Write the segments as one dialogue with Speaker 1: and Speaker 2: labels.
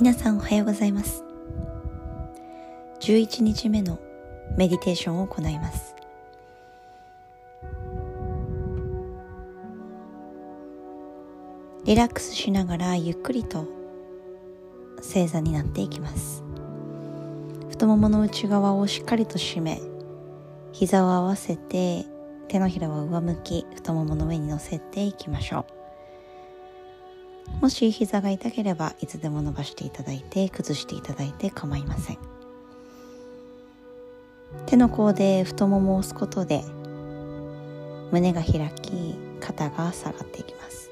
Speaker 1: 皆さんおはようございます。11日目のメディテーションを行います。リラックスしながらゆっくりと正座になっていきます。太ももの内側をしっかりと締め膝を合わせて手のひらは上向き太ももの上に乗せていきましょう。もし膝が痛ければいつでも伸ばしていただいて崩していただいて構いません。手の甲で太ももを押すことで胸が開き肩が下がっていきます。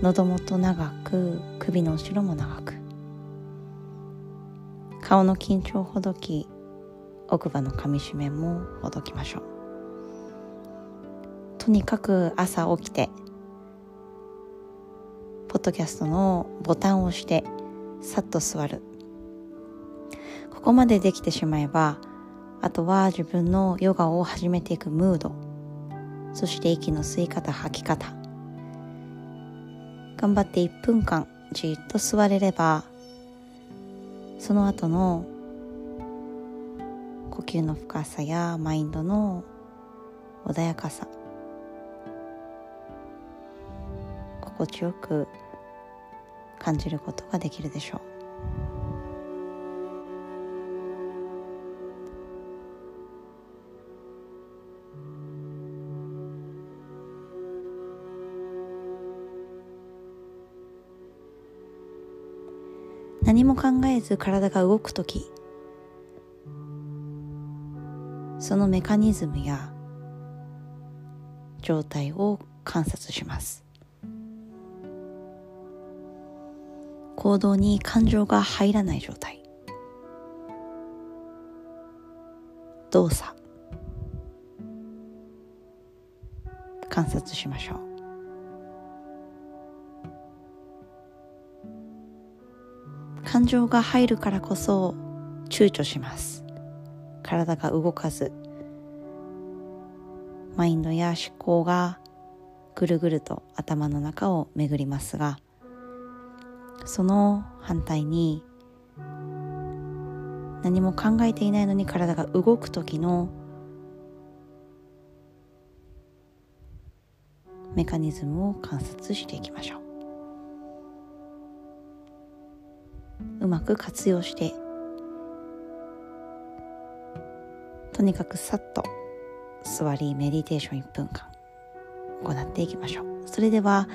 Speaker 1: 喉元長く首の後ろも長く。顔の緊張をほどき奥歯の噛みしめもほどきましょう。とにかく朝起きてポッドキャストのボタンを押してさっと座る。ここまでできてしまえばあとは自分のヨガを始めていくムード。そして息の吸い方吐き方。頑張って1分間じっと座れればその後の呼吸の深さやマインドの穏やかさ心地よく感じることができるでしょう。何も考えず体が動く時そのメカニズムや状態を観察します。行動に感情が入らない状態。動作。観察しましょう。感情が入るからこそ躊躇します。体が動かず。マインドや思考がぐるぐると頭の中を巡りますがその反対に何も考えていないのに体が動く時のメカニズムを観察していきましょう。うまく活用してとにかくさっと座りメディテーション1分間行っていきましょう。それでは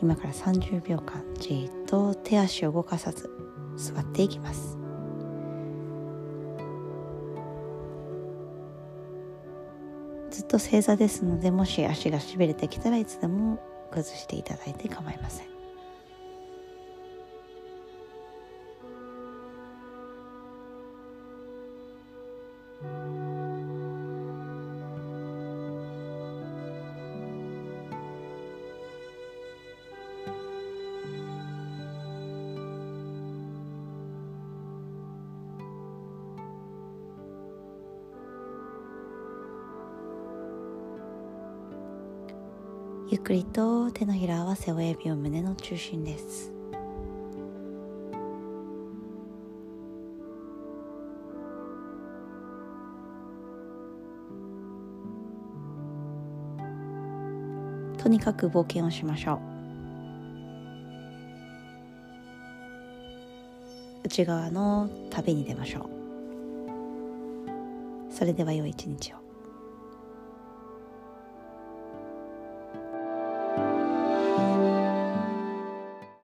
Speaker 1: 今から30秒間じっと手足を動かさず座っていきます。ずっと正座ですのでもし足がしびれてきたらいつでも崩していただいて構いません。ゆっくりと手のひら合わせ親指を胸の中心です。とにかく冒険をしましょう。内側の旅に出ましょう。それでは良い一日を。